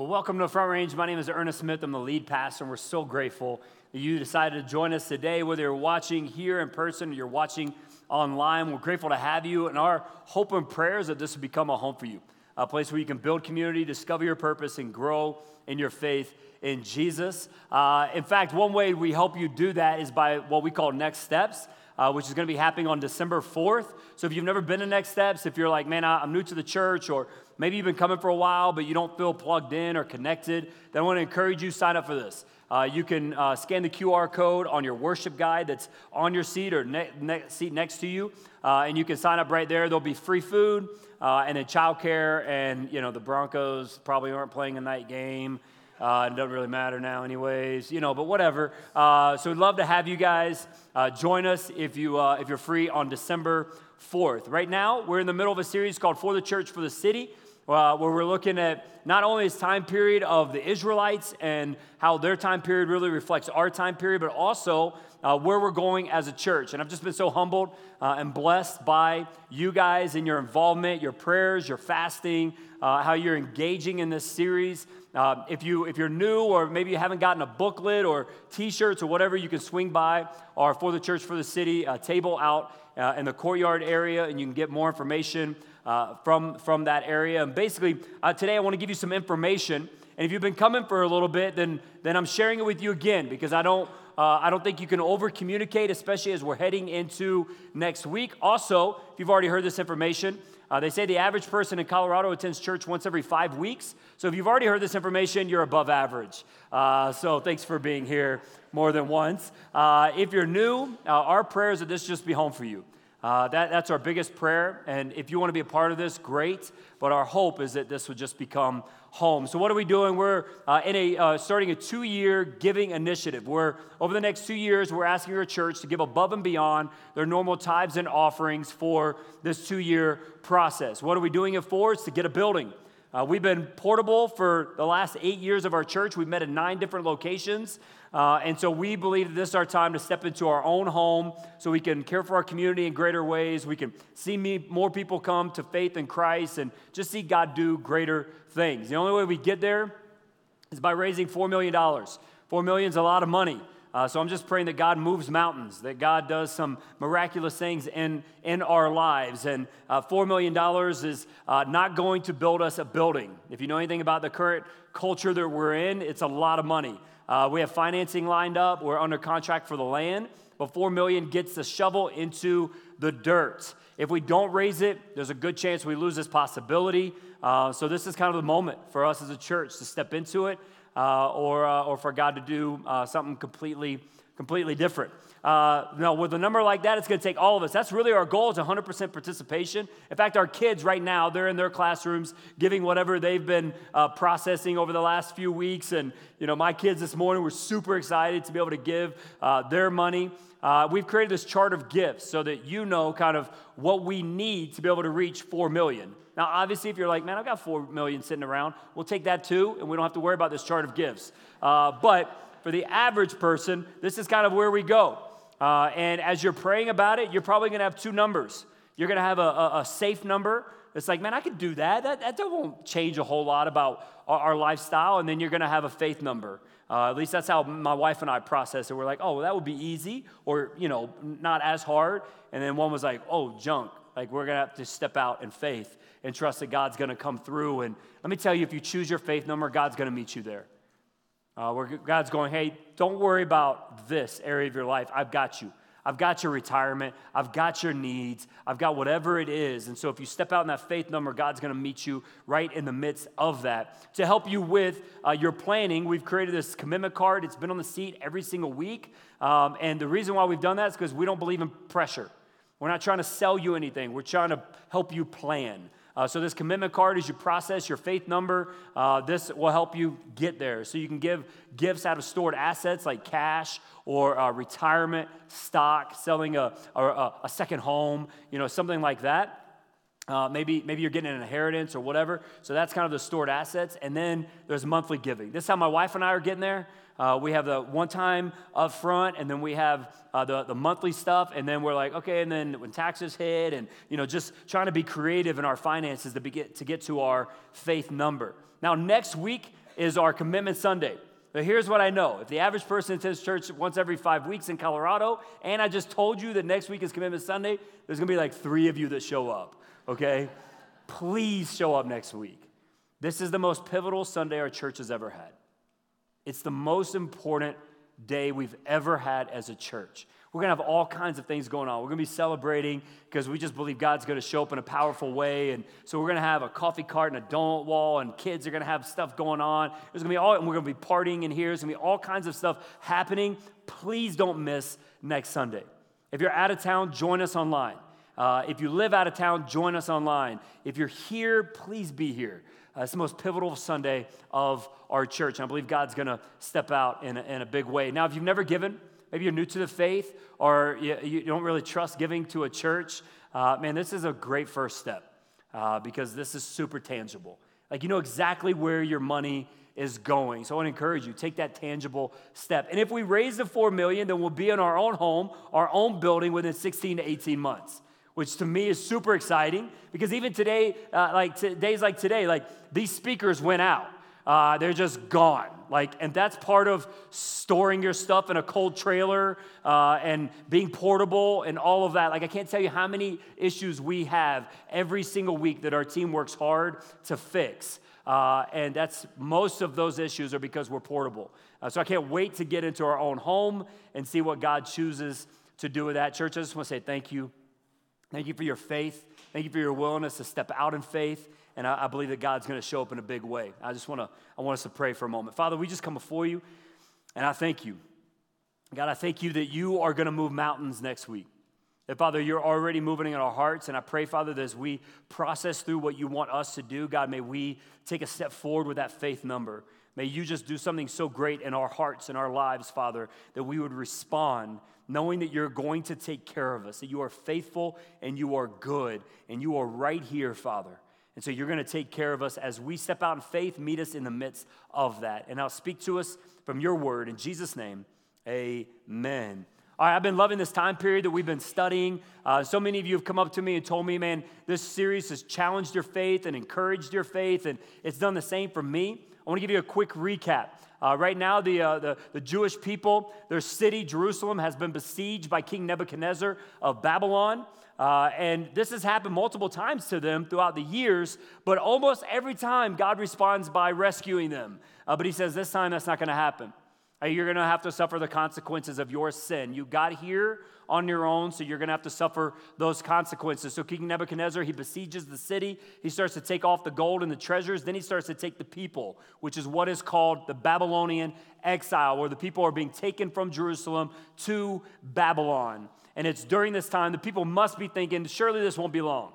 Well, welcome to Front Range. My name is Ernest Smith. I'm the lead pastor, and we're so grateful that you decided to join us today, whether you're watching here in person or you're watching online. We're grateful to have you, and our hope and prayers that this will become a home for you, a place where you can build community, discover your purpose, and grow in your faith in Jesus. Uh, in fact, one way we help you do that is by what we call next steps. Uh, which is going to be happening on December 4th. So if you've never been to Next Steps, if you're like, man, I'm new to the church, or maybe you've been coming for a while, but you don't feel plugged in or connected, then I want to encourage you sign up for this. Uh, you can uh, scan the QR code on your worship guide that's on your seat or ne- ne- seat next to you, uh, and you can sign up right there. There'll be free food uh, and then childcare, and you know the Broncos probably aren't playing a night game. Uh, it doesn't really matter now, anyways, you know, but whatever. Uh, so we'd love to have you guys uh, join us if, you, uh, if you're free on December 4th. Right now, we're in the middle of a series called For the Church, for the City uh, where we're looking at not only this time period of the Israelites and how their time period really reflects our time period, but also uh, where we're going as a church. And I've just been so humbled uh, and blessed by you guys and your involvement, your prayers, your fasting, uh, how you're engaging in this series. Uh, if, you, if you're new or maybe you haven't gotten a booklet or t-shirts or whatever, you can swing by our For the Church for the City uh, table out in the courtyard area and you can get more information uh, from, from that area. And basically, uh, today I want to give you some information. And if you've been coming for a little bit, then, then I'm sharing it with you again because I don't, uh, I don't think you can over communicate, especially as we're heading into next week. Also, if you've already heard this information, uh, they say the average person in Colorado attends church once every five weeks. So if you've already heard this information, you're above average. Uh, so thanks for being here more than once. Uh, if you're new, uh, our prayer is that this just be home for you. Uh, that, that's our biggest prayer. And if you want to be a part of this, great. But our hope is that this would just become home. So, what are we doing? We're uh, in a, uh, starting a two year giving initiative. Where over the next two years, we're asking our church to give above and beyond their normal tithes and offerings for this two year process. What are we doing it for? It's to get a building. Uh, we've been portable for the last eight years of our church. We've met in nine different locations. Uh, and so we believe that this is our time to step into our own home so we can care for our community in greater ways. We can see me, more people come to faith in Christ and just see God do greater things. The only way we get there is by raising $4 million. $4 million is a lot of money. Uh, so I'm just praying that God moves mountains, that God does some miraculous things in, in our lives. And uh, $4 million is uh, not going to build us a building. If you know anything about the current culture that we're in, it's a lot of money. Uh, we have financing lined up. We're under contract for the land, but four million gets the shovel into the dirt. If we don't raise it, there's a good chance we lose this possibility. Uh, so this is kind of the moment for us as a church to step into it, uh, or uh, or for God to do uh, something completely completely different. Uh, no, with a number like that, it's going to take all of us. That's really our goal is 100% participation. In fact, our kids right now, they're in their classrooms giving whatever they've been uh, processing over the last few weeks. And, you know, my kids this morning were super excited to be able to give uh, their money. Uh, we've created this chart of gifts so that you know kind of what we need to be able to reach 4 million. Now, obviously, if you're like, man, I've got 4 million sitting around, we'll take that too, and we don't have to worry about this chart of gifts. Uh, but for the average person, this is kind of where we go. Uh, and as you're praying about it, you're probably going to have two numbers. You're going to have a, a, a, safe number. It's like, man, I could do that. That, that won't change a whole lot about our, our lifestyle. And then you're going to have a faith number. Uh, at least that's how my wife and I process it. We're like, oh, well, that would be easy or, you know, not as hard. And then one was like, oh, junk. Like, we're going to have to step out in faith and trust that God's going to come through. And let me tell you, if you choose your faith number, God's going to meet you there. Uh, where God's going, hey, don't worry about this area of your life. I've got you. I've got your retirement. I've got your needs. I've got whatever it is. And so if you step out in that faith number, God's going to meet you right in the midst of that. To help you with uh, your planning, we've created this commitment card. It's been on the seat every single week. Um, and the reason why we've done that is because we don't believe in pressure. We're not trying to sell you anything, we're trying to help you plan. Uh, so, this commitment card, as you process your faith number, uh, this will help you get there. So, you can give gifts out of stored assets like cash or uh, retirement, stock, selling a, a, a, second home, you know, something like that. Uh, maybe, maybe you're getting an inheritance or whatever. So, that's kind of the stored assets. And then there's monthly giving. This is how my wife and I are getting there. Uh, we have the one time up front, and then we have uh, the, the monthly stuff, and then we're like, okay, and then when taxes hit, and you know, just trying to be creative in our finances to, be, to get to our faith number. Now, next week is our Commitment Sunday. But here's what I know if the average person attends church once every five weeks in Colorado, and I just told you that next week is Commitment Sunday, there's gonna be like three of you that show up, okay? Please show up next week. This is the most pivotal Sunday our church has ever had. It's the most important day we've ever had as a church. We're going to have all kinds of things going on. We're going to be celebrating because we just believe God's going to show up in a powerful way. And so we're going to have a coffee cart and a donut wall, and kids are going to have stuff going on. There's going to be all, and we're going to be partying in here. There's going to be all kinds of stuff happening. Please don't miss next Sunday. If you're out of town, join us online. Uh, if you live out of town, join us online. If you're here, please be here. Uh, it's the most pivotal Sunday of our church. And I believe God's going to step out in a, in a big way. Now, if you've never given, maybe you're new to the faith or you, you don't really trust giving to a church, uh, man, this is a great first step uh, because this is super tangible. Like, you know exactly where your money is going. So I want to encourage you, take that tangible step. And if we raise the 4 million, then we'll be in our own home, our own building within 16 to 18 months which to me is super exciting because even today, uh, like t- days like today, like these speakers went out. Uh, they're just gone. Like, and that's part of storing your stuff in a cold trailer uh, and being portable and all of that. Like, I can't tell you how many issues we have every single week that our team works hard to fix. Uh, and that's most of those issues are because we're portable. Uh, so I can't wait to get into our own home and see what God chooses to do with that. Church, I just want to say thank you Thank you for your faith. Thank you for your willingness to step out in faith. And I, I believe that God's going to show up in a big way. I just want to, I want us to pray for a moment. Father, we just come before you, and I thank you. God, I thank you that you are going to move mountains next week. Father, you're already moving in our hearts. And I pray, Father, that as we process through what you want us to do, God, may we take a step forward with that faith number. May you just do something so great in our hearts and our lives, Father, that we would respond knowing that you're going to take care of us, that you are faithful and you are good, and you are right here, Father. And so you're going to take care of us as we step out in faith, meet us in the midst of that. And I'll speak to us from your word. In Jesus' name, amen. All right, I've been loving this time period that we've been studying. Uh, so many of you have come up to me and told me, man, this series has challenged your faith and encouraged your faith, and it's done the same for me. I want to give you a quick recap. Uh, right now, the, uh, the, the, Jewish people, their city, Jerusalem, has been besieged by King Nebuchadnezzar of Babylon. Uh, and this has happened multiple times to them throughout the years, but almost every time God responds by rescuing them. Uh, but he says, this time that's not going to happen. Uh, you're going to have to suffer the consequences of your sin. You got here on your own, so you're going to have to suffer those consequences. So, King Nebuchadnezzar, he besieges the city. He starts to take off the gold and the treasures. Then he starts to take the people, which is what is called the Babylonian exile, where the people are being taken from Jerusalem to Babylon. And it's during this time the people must be thinking, surely this won't be long.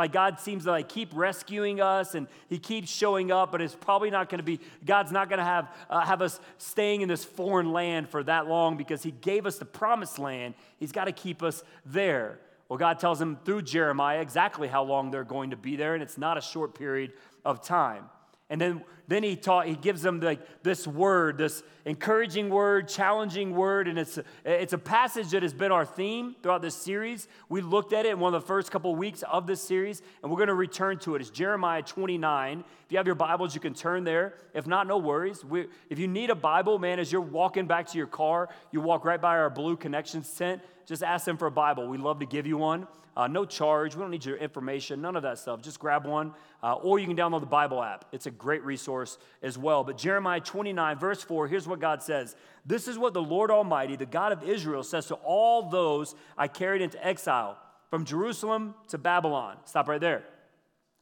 Like God seems to like keep rescuing us and he keeps showing up, but it's probably not going to be, God's not going to have, uh, have us staying in this foreign land for that long because he gave us the promised land. He's got to keep us there. Well, God tells him through Jeremiah exactly how long they're going to be there, and it's not a short period of time. And then, then he taught, he gives them like this word, this encouraging word, challenging word, and it's, it's a passage that has been our theme throughout this series. We looked at it in one of the first couple of weeks of this series, and we're going to return to it. It's Jeremiah 29. If you have your Bibles, you can turn there. If not, no worries. We, if you need a Bible, man, as you're walking back to your car, you walk right by our blue connections tent. Just ask them for a Bible. We love to give you one. Uh, no charge. We don't need your information, none of that stuff. Just grab one, uh, or you can download the Bible app. It's a great resource as well. But Jeremiah 29, verse 4, here's what God says This is what the Lord Almighty, the God of Israel, says to all those I carried into exile from Jerusalem to Babylon. Stop right there.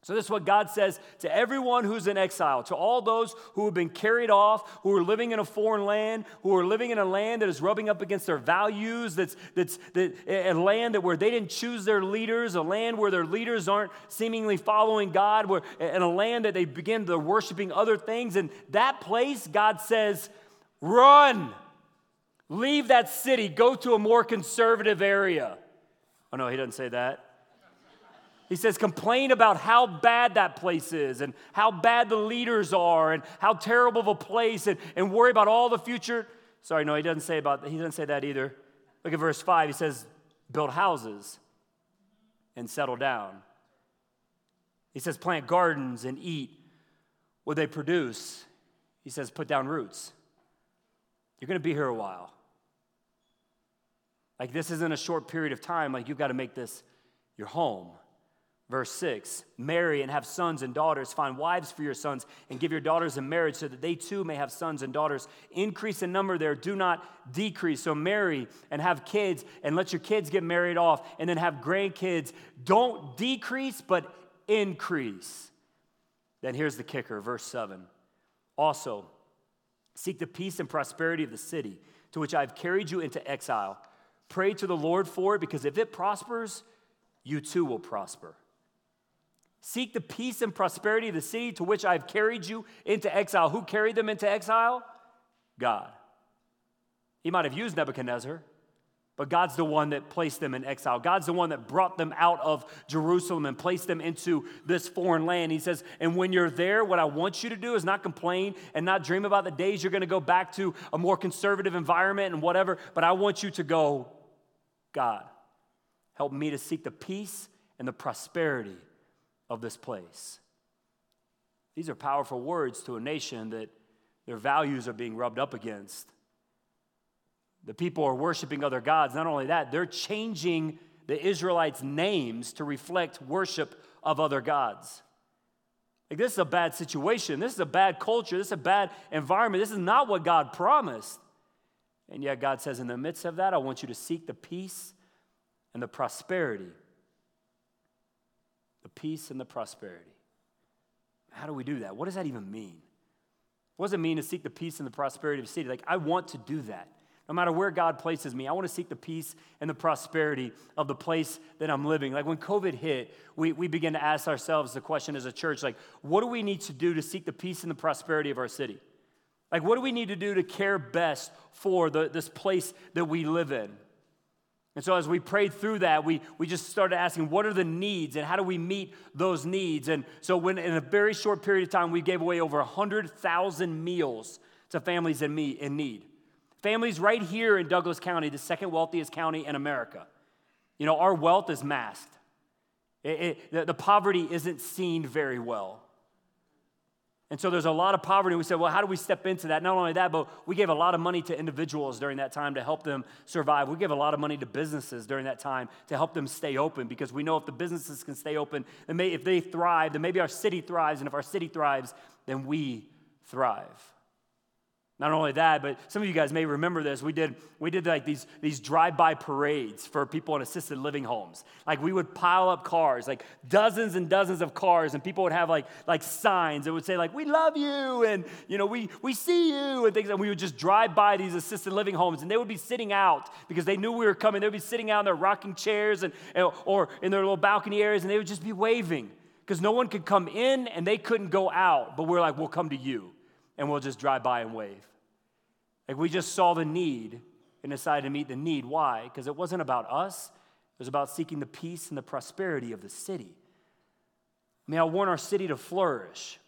So, this is what God says to everyone who's in exile, to all those who have been carried off, who are living in a foreign land, who are living in a land that is rubbing up against their values, that's, that's that, a land that where they didn't choose their leaders, a land where their leaders aren't seemingly following God, where, and a land that they begin to worshiping other things. And that place, God says, run, leave that city, go to a more conservative area. Oh, no, he doesn't say that. He says, complain about how bad that place is and how bad the leaders are and how terrible of a place and, and worry about all the future. Sorry, no, he doesn't say about he doesn't say that either. Look at verse 5. He says, build houses and settle down. He says, plant gardens and eat what they produce. He says, put down roots. You're to be here a while. Like, this isn't a short period of time. Like, you've got to make this your home. Verse 6 Marry and have sons and daughters. Find wives for your sons and give your daughters in marriage so that they too may have sons and daughters. Increase in number there, do not decrease. So, marry and have kids and let your kids get married off and then have grandkids. Don't decrease, but increase. Then here's the kicker, verse 7. Also, seek the peace and prosperity of the city to which I've carried you into exile. Pray to the Lord for it because if it prospers, you too will prosper. Seek the peace and prosperity of the city to which I've carried you into exile. Who carried them into exile? God. He might have used Nebuchadnezzar, but God's the one that placed them in exile. God's the one that brought them out of Jerusalem and placed them into this foreign land. He says, And when you're there, what I want you to do is not complain and not dream about the days you're going to go back to a more conservative environment and whatever, but I want you to go, God, help me to seek the peace and the prosperity of this place. These are powerful words to a nation that their values are being rubbed up against. The people are worshiping other gods. Not only that, they're changing the Israelites' names to reflect worship of other gods. Like, this is a bad situation. This is a bad culture. This is a bad environment. This is not what God promised. And yet, God says, in the midst of that, I want you to seek the peace and the prosperity the peace and the prosperity. How do we do that? What does that even mean? What does it mean to seek the peace and the prosperity of the city? Like, I want to do that. No matter where God places me, I want to seek the peace and the prosperity of the place that I'm living. Like when COVID hit, we, we began to ask ourselves the question as a church, like, what do we need to do to seek the peace and the prosperity of our city? Like, what do we need to do to care best for the, this place that we live in? And so, as we prayed through that, we, we just started asking, what are the needs and how do we meet those needs? And so, when in a very short period of time, we gave away over 100,000 meals to families in, me, in need. Families right here in Douglas County, the second wealthiest county in America. You know, our wealth is masked, it, it, the, the poverty isn't seen very well. And so there's a lot of poverty. We said, well, how do we step into that? Not only that, but we gave a lot of money to individuals during that time to help them survive. We gave a lot of money to businesses during that time to help them stay open because we know if the businesses can stay open, then if they thrive, then maybe our city thrives. And if our city thrives, then we thrive. Not only that, but some of you guys may remember this. We did, we did like these, these drive-by parades for people in assisted living homes. Like we would pile up cars, like dozens and dozens of cars, and people would have like, like signs that would say, like, we love you, and you know, we, we see you, and things. And we would just drive by these assisted living homes, and they would be sitting out because they knew we were coming. They would be sitting out in their rocking chairs and, or in their little balcony areas, and they would just be waving because no one could come in and they couldn't go out. But we're like, we'll come to you, and we'll just drive by and wave. Like we just saw the need and decided to meet the need. Why? Because it wasn't about us, it was about seeking the peace and the prosperity of the city. May I want our city to flourish.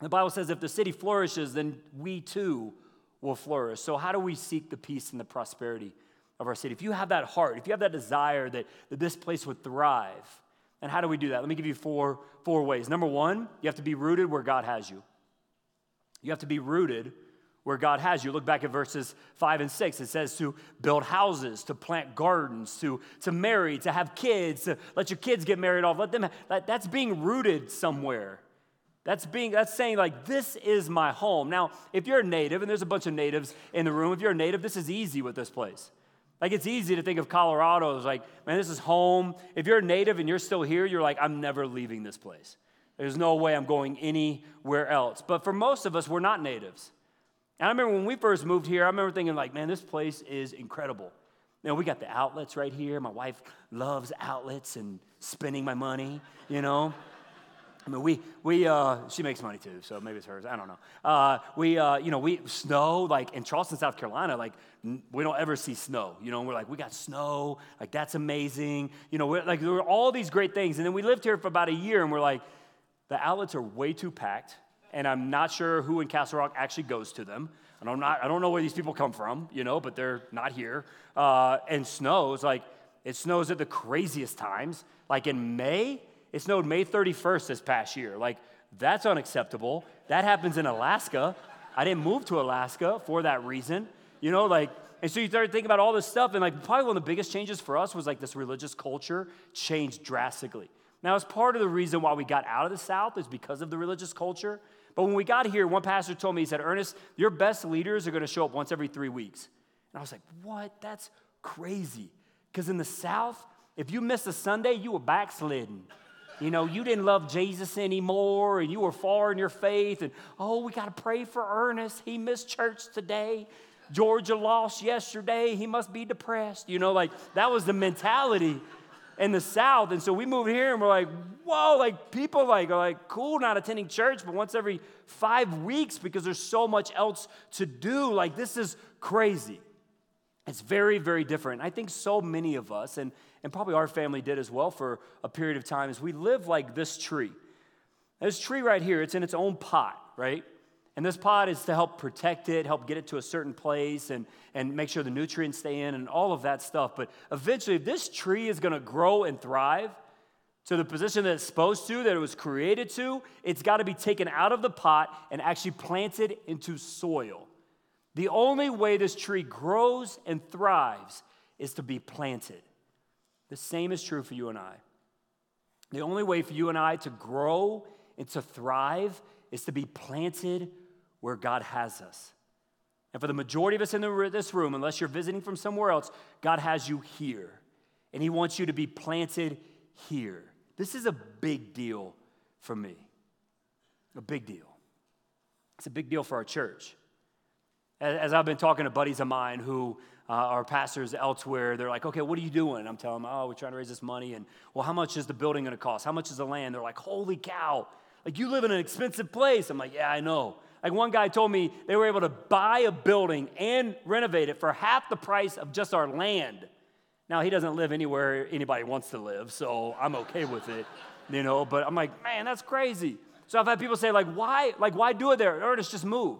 The Bible says if the city flourishes, then we too will flourish. So, how do we seek the peace and the prosperity of our city? If you have that heart, if you have that desire that, that this place would thrive, and how do we do that? Let me give you four, four ways. Number one, you have to be rooted where God has you. You have to be rooted where God has you. Look back at verses five and six. It says to build houses, to plant gardens, to, to marry, to have kids, to let your kids get married off. Let them, that, that's being rooted somewhere. That's being that's saying like this is my home. Now, if you're a native, and there's a bunch of natives in the room, if you're a native, this is easy with this place. Like it's easy to think of Colorado as like, man, this is home. If you're a native and you're still here, you're like, I'm never leaving this place. There's no way I'm going anywhere else. But for most of us, we're not natives. And I remember when we first moved here, I remember thinking, like, man, this place is incredible. You know, we got the outlets right here. My wife loves outlets and spending my money, you know. I mean, we, we uh, she makes money too, so maybe it's hers. I don't know. Uh, we, uh, you know, we snow, like in Charleston, South Carolina, like we don't ever see snow, you know. We're like, we got snow, like that's amazing. You know, like there were all these great things. And then we lived here for about a year and we're like, the outlets are way too packed and I'm not sure who in Castle Rock actually goes to them. And I'm not, I don't know where these people come from, you know, but they're not here. Uh, and snows, like, it snows at the craziest times. Like in May, it snowed May 31st this past year. Like, that's unacceptable. That happens in Alaska. I didn't move to Alaska for that reason. You know, like, and so you start thinking about all this stuff, and like probably one of the biggest changes for us was like this religious culture changed drastically. Now, it's part of the reason why we got out of the South is because of the religious culture. But when we got here, one pastor told me, he said, Ernest, your best leaders are going to show up once every three weeks. And I was like, what? That's crazy. Because in the South, if you missed a Sunday, you were backslidden. You know, you didn't love Jesus anymore and you were far in your faith. And oh, we got to pray for Ernest. He missed church today. Georgia lost yesterday. He must be depressed. You know, like that was the mentality in the South. And so we moved here and we're like, whoa, like people like are like cool not attending church, but once every five weeks because there's so much else to do. Like this is crazy. It's very, very different. I think so many of us, and, and probably our family did as well for a period of time, is we live like this tree. This tree right here, it's in its own pot, right? And this pot is to help protect it, help get it to a certain place, and, and make sure the nutrients stay in and all of that stuff. But eventually, if this tree is gonna grow and thrive to the position that it's supposed to, that it was created to, it's gotta be taken out of the pot and actually planted into soil. The only way this tree grows and thrives is to be planted. The same is true for you and I. The only way for you and I to grow and to thrive is to be planted where God has us. And for the majority of us in this room, unless you're visiting from somewhere else, God has you here. And He wants you to be planted here. This is a big deal for me. A big deal. It's a big deal for our church. As I've been talking to buddies of mine who uh, are pastors elsewhere, they're like, okay, what are you doing? And I'm telling them, oh, we're trying to raise this money. And, well, how much is the building going to cost? How much is the land? They're like, holy cow. Like, you live in an expensive place. I'm like, yeah, I know. Like one guy told me they were able to buy a building and renovate it for half the price of just our land. Now he doesn't live anywhere anybody wants to live, so I'm okay with it, you know. But I'm like, man, that's crazy. So I've had people say, like, why, like, why do it there? Or just just move.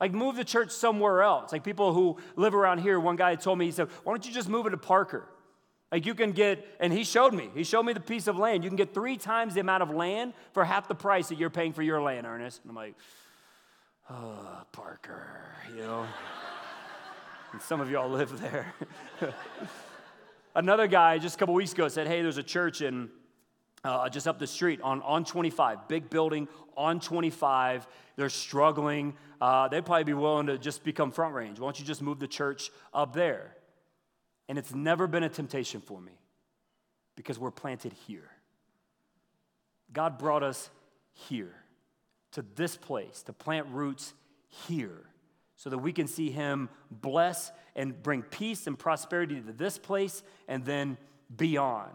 Like, move the church somewhere else. Like people who live around here, one guy told me, he said, why don't you just move it to Parker? Like you can get, and he showed me, he showed me the piece of land. You can get three times the amount of land for half the price that you're paying for your land, Ernest. And I'm like, oh, Parker, you know. and some of y'all live there. Another guy just a couple weeks ago said, hey, there's a church in uh, just up the street on, on 25, big building on 25. They're struggling. Uh, they'd probably be willing to just become front range. Why don't you just move the church up there? And it's never been a temptation for me because we're planted here. God brought us here to this place to plant roots here so that we can see Him bless and bring peace and prosperity to this place and then beyond.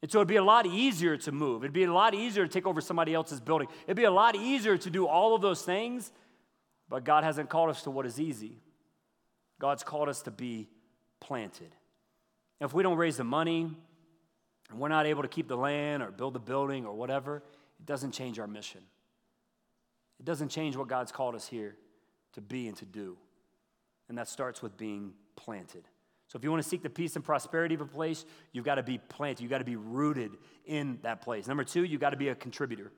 And so it'd be a lot easier to move. It'd be a lot easier to take over somebody else's building. It'd be a lot easier to do all of those things, but God hasn't called us to what is easy. God's called us to be planted. If we don't raise the money and we're not able to keep the land or build the building or whatever, it doesn't change our mission. It doesn't change what God's called us here to be and to do. And that starts with being planted. So if you want to seek the peace and prosperity of a place, you've got to be planted. You've got to be rooted in that place. Number two, you've got to be a contributor.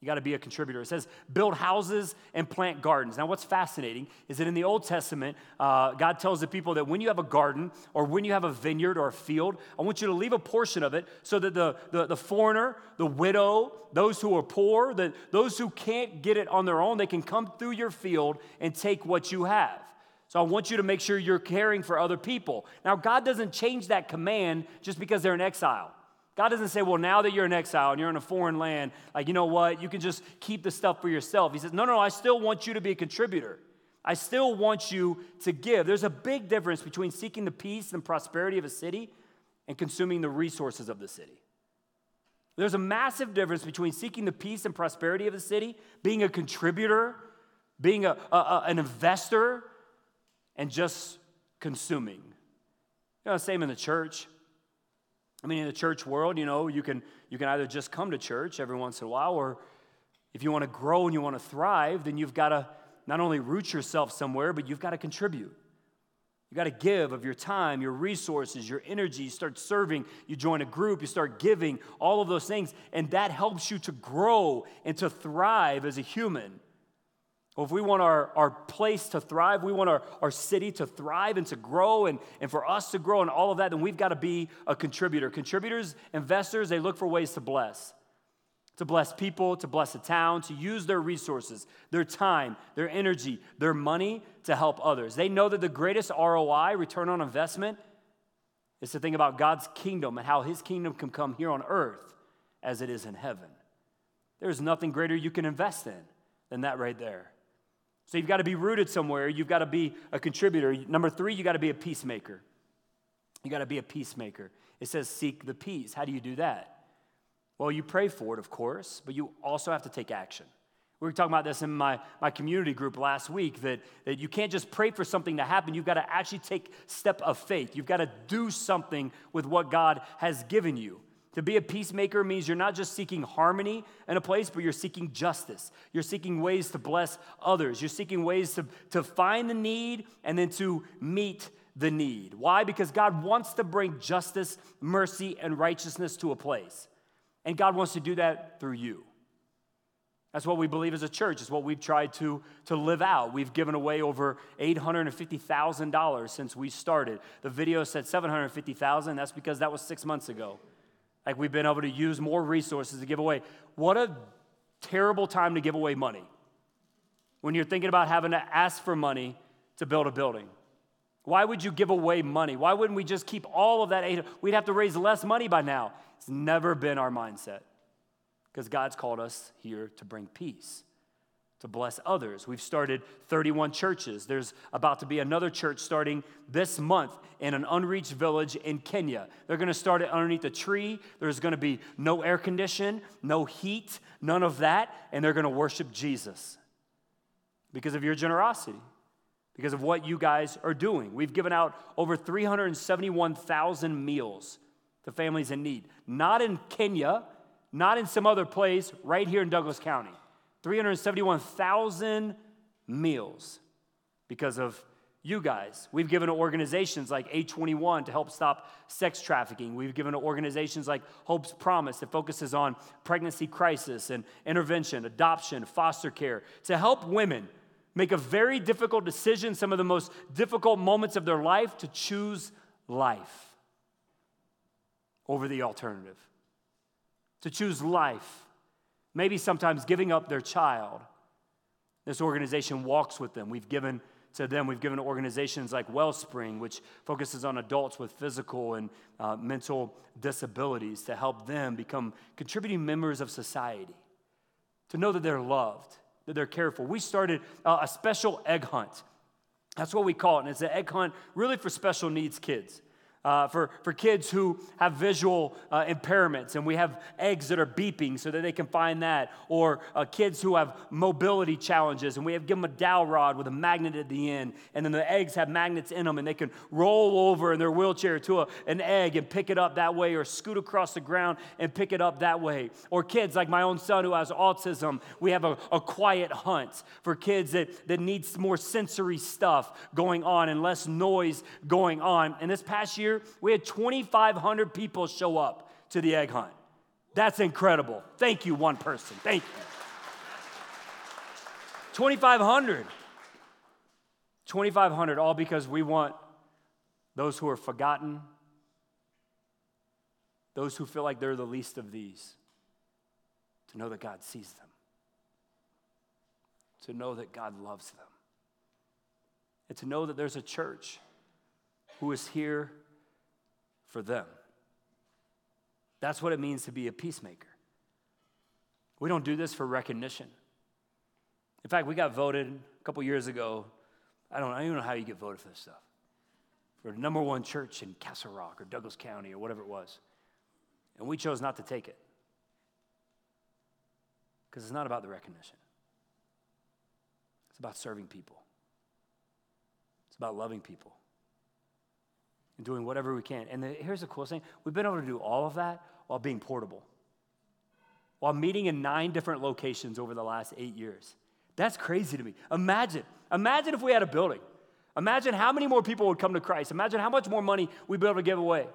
You got to be a contributor. It says build houses and plant gardens. Now, what's fascinating is that in the Old Testament, uh, God tells the people that when you have a garden or when you have a vineyard or a field, I want you to leave a portion of it so that the, the, the foreigner, the widow, those who are poor, that those who can't get it on their own, they can come through your field and take what you have. So I want you to make sure you're caring for other people. Now, God doesn't change that command just because they're in exile. God doesn't say, well, now that you're in exile and you're in a foreign land, like, you know what, you can just keep the stuff for yourself. He says, no, no, no. I still want you to be a contributor. I still want you to give. There's a big difference between seeking the peace and prosperity of a city and consuming the resources of the city. There's a massive difference between seeking the peace and prosperity of the city, being a contributor, being a, a, a an investor, and just consuming. You know, same in the church. I mean, in the church world, you know, you can, you can either just come to church every once in a while, or if you want to grow and you want to thrive, then you've got to not only root yourself somewhere, but you've got to contribute. You got to give of your time, your resources, your energy. You start serving, you join a group, you start giving, all of those things. And that helps you to grow and to thrive as a human. Well, if we want our, our place to thrive, we want our, our city to thrive and to grow, and, and for us to grow and all of that, then we've got to be a contributor. Contributors, investors, they look for ways to bless. To bless people, to bless a town, to use their resources, their time, their energy, their money to help others. They know that the greatest ROI, return on investment, is to think about God's kingdom and how his kingdom can come here on earth as it is in heaven. There's nothing greater you can invest in than that right there. So you've got to be rooted somewhere. You've got to be a contributor. Number three, you got to be a peacemaker. You got to be a peacemaker. It says, seek the peace. How do you do that? Well, you pray for it, of course, but you also have to take action. We were talking about this in my, my community group last week that, that you can't just pray for something to happen. You've got to actually take step of faith. You've got to do something with what God has given you. To be a peacemaker means you're not just seeking harmony in a place, but you're seeking justice. You're seeking ways to bless others. You're seeking ways to, to find the need and then to meet the need. Why? Because God wants to bring justice, mercy, and righteousness to a place. And God wants to do that through you. That's what we believe as a church. It's what we've tried to, to live out. We've given away over $850,000 since we started. The video said 750,000. That's because that was six months ago. Like we've been able to use more resources to give away. What a terrible time to give away money when you're thinking about having to ask for money to build a building. Why would you give away money? Why wouldn't we just keep all of that? We'd have to raise less money by now. It's never been our mindset because God's called us here to bring peace to bless others. We've started 31 churches. There's about to be another church starting this month in an unreached village in Kenya. They're going to start it underneath a tree. There's going to be no air condition, no heat, none of that, and they're going to worship Jesus because of your generosity. Because of what you guys are doing. We've given out over 371,000 meals to families in need. Not in Kenya, not in some other place, right here in Douglas County. 371,000 meals because of you guys. We've given to organizations like A21 to help stop sex trafficking. We've given to organizations like Hope's Promise that focuses on pregnancy crisis and intervention, adoption, foster care, to help women make a very difficult decision, some of the most difficult moments of their life, to choose life over the alternative. To choose life maybe sometimes giving up their child. This organization walks with them. We've given to them, we've given organizations like Wellspring, which focuses on adults with physical and uh, mental disabilities to help them become contributing members of society, to know that they're loved, that they're cared for. We started uh, a special egg hunt. That's what we call it. And it's an egg hunt really for special needs kids uh, for, for kids who have visual uh, impairments, and we have eggs that are beeping so that they can find that, or uh, kids who have mobility challenges, and we have give them a dowel rod with a magnet at the end, and then the eggs have magnets in them, and they can roll over in their wheelchair to a, an egg and pick it up that way, or scoot across the ground and pick it up that way. Or kids like my own son who has autism, we have a, a quiet hunt for kids that, that needs more sensory stuff going on and less noise going on. And this past year, year, we had 2,500 people show up to the egg hunt. That's incredible. Thank you, one person. Thank you. 2,500. 2,500, all because we want those who are forgotten, those who feel like they're the least of these, to know that God sees them, to know that God loves them, and to know that there's a church who is here for them. That's what it means to be a peacemaker. We don't do this for recognition. In fact, we got voted a couple years ago. I don't, I don't even know how you get voted for this stuff. For number one church in Castle Rock or Douglas County or whatever it was. And we chose not to take it. Because it's not about the recognition, it's about serving people, it's about loving people and doing whatever we can. And the, here's the cool thing we've been able to do all of that while being portable, while meeting in nine different locations over the last eight years. That's crazy to me. Imagine, imagine if we had a building. Imagine how many more people would come to Christ. Imagine how much more money we'd be able to give away.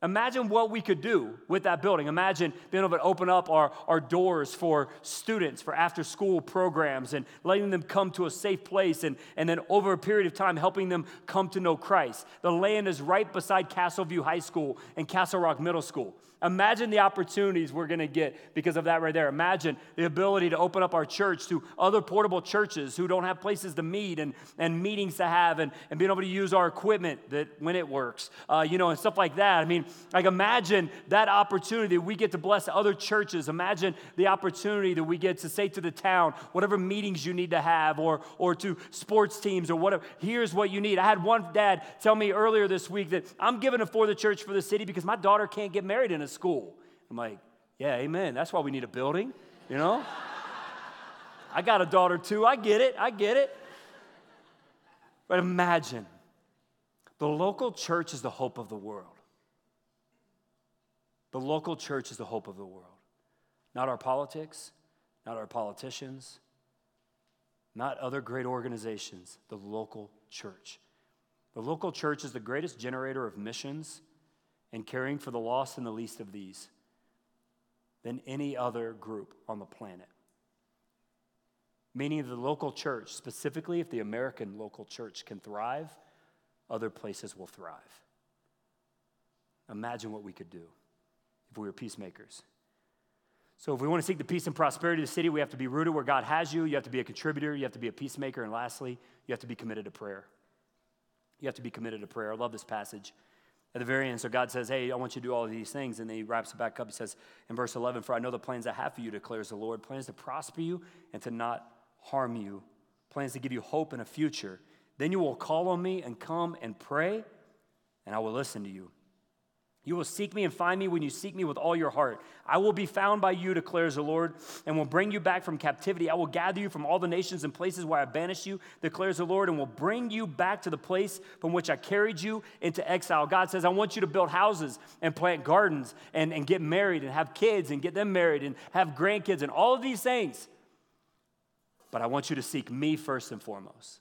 Imagine what we could do with that building. Imagine being able to open up our, our doors for students for after school programs and letting them come to a safe place and, and then over a period of time helping them come to know Christ. The land is right beside Castleview High School and Castle Rock Middle School. Imagine the opportunities we're going to get because of that right there. Imagine the ability to open up our church to other portable churches who don't have places to meet and, and meetings to have and, and being able to use our equipment that when it works, uh, you know, and stuff like that. I mean, like imagine that opportunity we get to bless other churches. Imagine the opportunity that we get to say to the town, whatever meetings you need to have or, or to sports teams or whatever, here's what you need. I had one dad tell me earlier this week that I'm giving it for the church for the city because my daughter can't get married in a school. I'm like, yeah, amen. That's why we need a building, you know? I got a daughter too. I get it. I get it. But imagine the local church is the hope of the world. The local church is the hope of the world. Not our politics, not our politicians, not other great organizations, the local church. The local church is the greatest generator of missions and caring for the lost and the least of these than any other group on the planet. Meaning the local church, specifically if the American local church can thrive, other places will thrive. Imagine what we could do if we were peacemakers. So, if we want to seek the peace and prosperity of the city, we have to be rooted where God has you. You have to be a contributor. You have to be a peacemaker. And lastly, you have to be committed to prayer. You have to be committed to prayer. I love this passage at the very end. So God says, Hey, I want you to do all these things. And then he wraps it back up. He says in verse 11, For I know the plans I have for you, declares the Lord plans to prosper you and to not harm you, plans to give you hope and a future. Then you will call on me and come and pray, and I will listen to you. You will seek me and find me when you seek me with all your heart. I will be found by you, declares the Lord, and will bring you back from captivity. I will gather you from all the nations and places where I banished you, declares the Lord, and will bring you back to the place from which I carried you into exile. God says, I want you to build houses and plant gardens and, and get married and have kids and get them married and have grandkids and all of these things. But I want you to seek me first and foremost.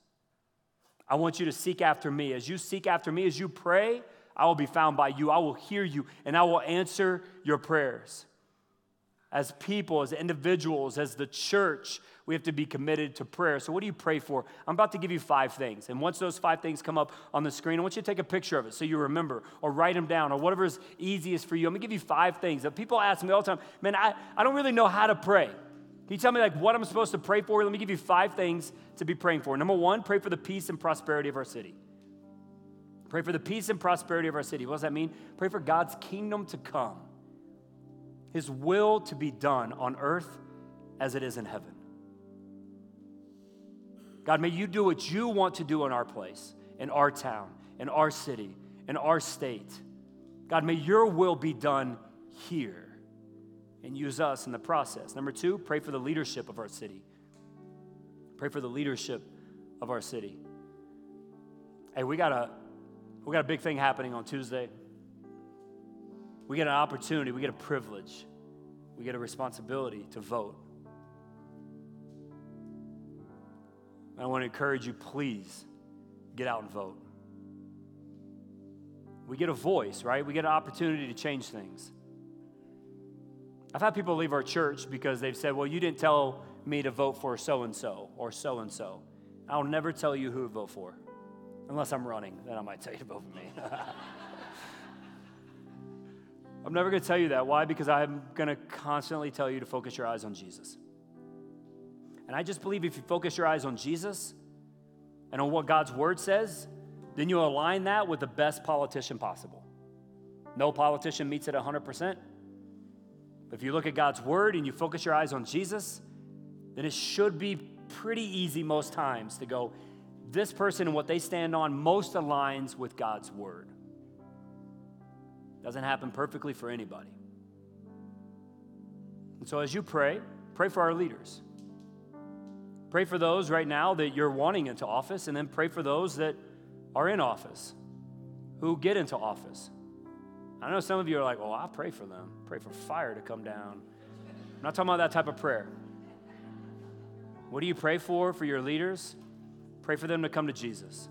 I want you to seek after me. As you seek after me, as you pray, I will be found by you. I will hear you, and I will answer your prayers. As people, as individuals, as the church, we have to be committed to prayer. So, what do you pray for? I'm about to give you five things. And once those five things come up on the screen, I want you to take a picture of it so you remember, or write them down, or whatever is easiest for you. I'm gonna give you five things. that people ask me all the time, man, I, I don't really know how to pray. Can you tell me like what I'm supposed to pray for? Let me give you five things to be praying for. Number one, pray for the peace and prosperity of our city. Pray for the peace and prosperity of our city. What does that mean? Pray for God's kingdom to come, His will to be done on earth as it is in heaven. God, may you do what you want to do in our place, in our town, in our city, in our state. God, may your will be done here and use us in the process. Number two, pray for the leadership of our city. Pray for the leadership of our city. Hey, we got a we got a big thing happening on Tuesday. We get an opportunity, we get a privilege, we get a responsibility to vote. And I want to encourage you, please get out and vote. We get a voice, right? We get an opportunity to change things. I've had people leave our church because they've said, Well, you didn't tell me to vote for so and so or so and so. I'll never tell you who to vote for. Unless I'm running, then I might tell you to vote for me. I'm never going to tell you that. Why? Because I'm going to constantly tell you to focus your eyes on Jesus. And I just believe if you focus your eyes on Jesus and on what God's word says, then you align that with the best politician possible. No politician meets it 100%. But if you look at God's word and you focus your eyes on Jesus, then it should be pretty easy most times to go, this person and what they stand on most aligns with God's word. Doesn't happen perfectly for anybody. And so as you pray, pray for our leaders. Pray for those right now that you're wanting into office, and then pray for those that are in office, who get into office. I know some of you are like, well, I pray for them. Pray for fire to come down. I'm not talking about that type of prayer. What do you pray for for your leaders? Pray for them to come to Jesus.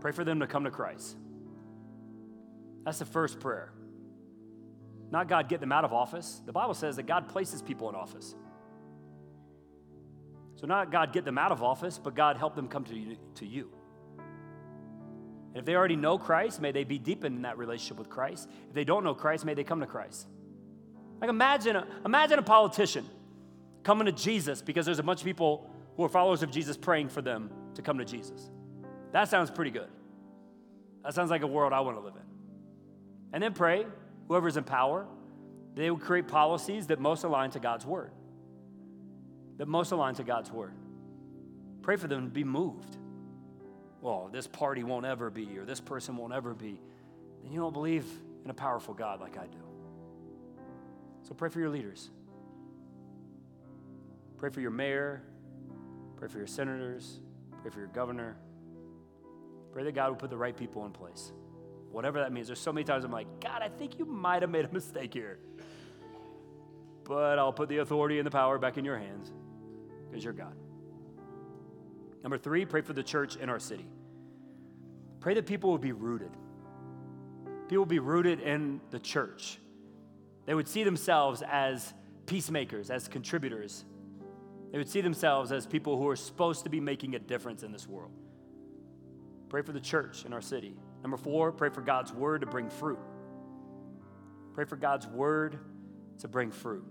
Pray for them to come to Christ. That's the first prayer. Not God get them out of office. The Bible says that God places people in office. So, not God get them out of office, but God help them come to you. To you. And if they already know Christ, may they be deepened in that relationship with Christ. If they don't know Christ, may they come to Christ. Like imagine imagine a politician coming to Jesus because there's a bunch of people who are followers of Jesus praying for them to come to Jesus. That sounds pretty good. That sounds like a world I want to live in. And then pray, whoever's in power, they would create policies that most align to God's word. That most align to God's word. Pray for them to be moved. Well, this party won't ever be, or this person won't ever be. Then you don't believe in a powerful God like I do. So pray for your leaders. Pray for your mayor. Pray for your senators. Pray for your governor. Pray that God will put the right people in place. Whatever that means. There's so many times I'm like, God, I think you might have made a mistake here. But I'll put the authority and the power back in your hands because you're God. Number three, pray for the church in our city. Pray that people would be rooted. People would be rooted in the church. They would see themselves as peacemakers, as contributors. They would see themselves as people who are supposed to be making a difference in this world. Pray for the church in our city. Number four, pray for God's word to bring fruit. Pray for God's word to bring fruit.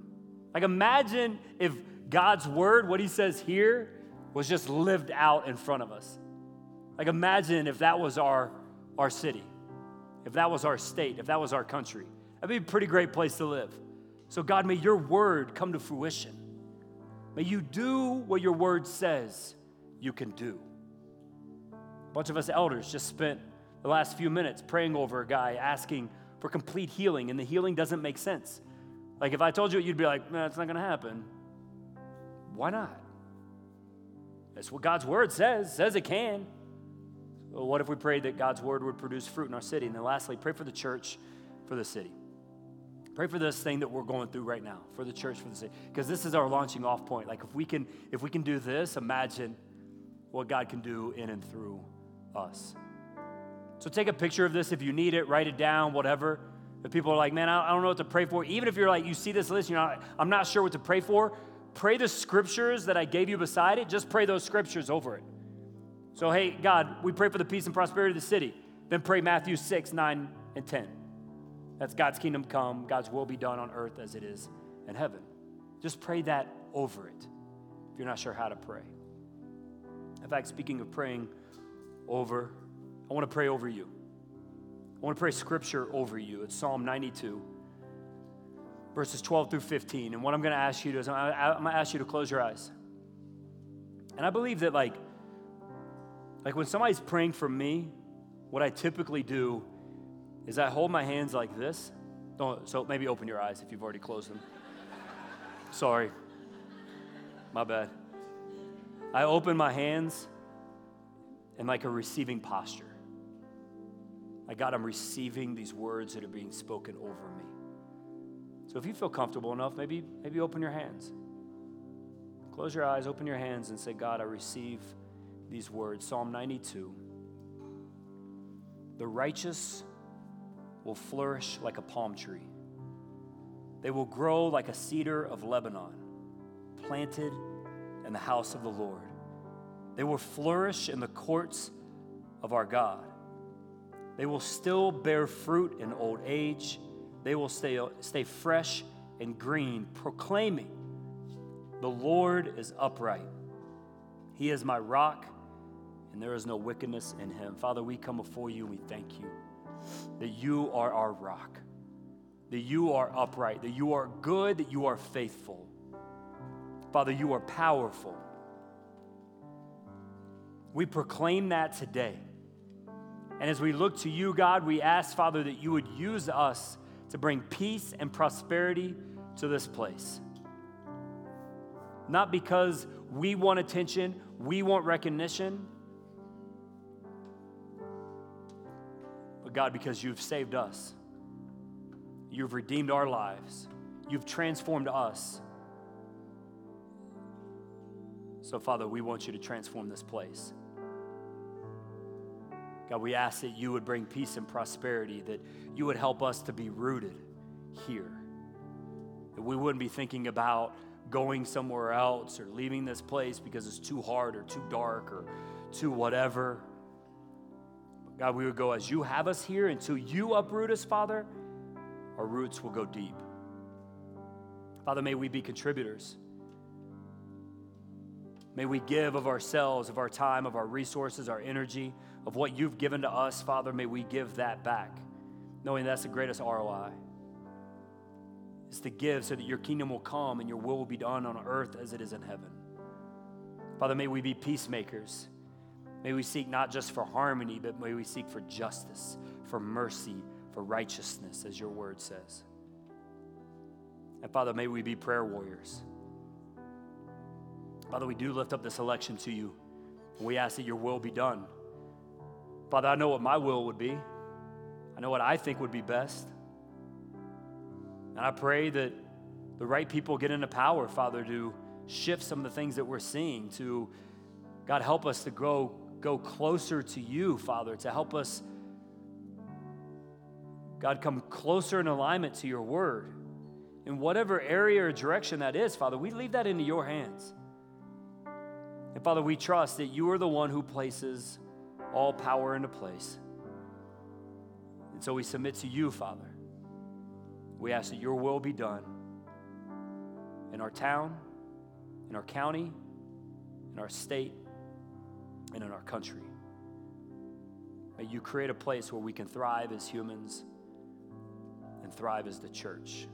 Like, imagine if God's word, what he says here, was just lived out in front of us. Like, imagine if that was our, our city, if that was our state, if that was our country. That'd be a pretty great place to live. So, God, may your word come to fruition. May you do what your word says you can do. A bunch of us elders just spent the last few minutes praying over a guy asking for complete healing, and the healing doesn't make sense. Like, if I told you you'd be like, nah, it's not gonna happen. Why not? That's what God's word says, says it can. So what if we prayed that God's word would produce fruit in our city? And then lastly, pray for the church, for the city. Pray for this thing that we're going through right now, for the church, for the city. Because this is our launching off point. Like if we can, if we can do this, imagine what God can do in and through us. So take a picture of this if you need it, write it down, whatever. If people are like, man, I don't know what to pray for, even if you're like, you see this list, you're not, I'm not sure what to pray for, pray the scriptures that I gave you beside it. Just pray those scriptures over it. So, hey, God, we pray for the peace and prosperity of the city. Then pray Matthew 6, 9, and 10. That's God's kingdom come, God's will be done on earth as it is in heaven. Just pray that over it if you're not sure how to pray. In fact, speaking of praying over, I want to pray over you. I want to pray scripture over you. It's Psalm 92 verses 12 through 15. And what I'm going to ask you to do is I'm going to ask you to close your eyes. And I believe that like like when somebody's praying for me, what I typically do is I hold my hands like this. Don't, so maybe open your eyes if you've already closed them. Sorry. My bad. I open my hands in like a receiving posture. I God, I'm receiving these words that are being spoken over me. So if you feel comfortable enough, maybe, maybe open your hands. Close your eyes, open your hands, and say, God, I receive these words. Psalm 92. The righteous will flourish like a palm tree, they will grow like a cedar of Lebanon, planted in the house of the Lord. They will flourish in the courts of our God. They will still bear fruit in old age they will stay, stay fresh and green, proclaiming, The Lord is upright. He is my rock, and there is no wickedness in him. Father, we come before you and we thank you that you are our rock, that you are upright, that you are good, that you are faithful. Father, you are powerful. We proclaim that today. And as we look to you, God, we ask, Father, that you would use us to bring peace and prosperity to this place. Not because we want attention, we want recognition, but God, because you've saved us. You've redeemed our lives. You've transformed us. So, Father, we want you to transform this place. God, we ask that you would bring peace and prosperity, that you would help us to be rooted here. That we wouldn't be thinking about going somewhere else or leaving this place because it's too hard or too dark or too whatever. God, we would go as you have us here until you uproot us, Father, our roots will go deep. Father, may we be contributors. May we give of ourselves, of our time, of our resources, our energy, of what you've given to us, Father. May we give that back, knowing that's the greatest ROI. Is to give so that your kingdom will come and your will will be done on earth as it is in heaven. Father, may we be peacemakers. May we seek not just for harmony, but may we seek for justice, for mercy, for righteousness, as your word says. And Father, may we be prayer warriors. Father, we do lift up this election to you. We ask that your will be done. Father, I know what my will would be. I know what I think would be best. And I pray that the right people get into power, Father, to shift some of the things that we're seeing, to God help us to go, go closer to you, Father, to help us, God, come closer in alignment to your word. In whatever area or direction that is, Father, we leave that into your hands. And Father, we trust that you are the one who places all power into place. And so we submit to you, Father. We ask that your will be done in our town, in our county, in our state, and in our country. May you create a place where we can thrive as humans and thrive as the church.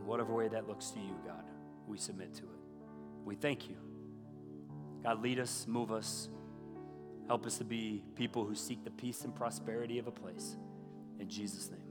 In whatever way that looks to you, God, we submit to it. We thank you. God, lead us, move us, help us to be people who seek the peace and prosperity of a place. In Jesus' name.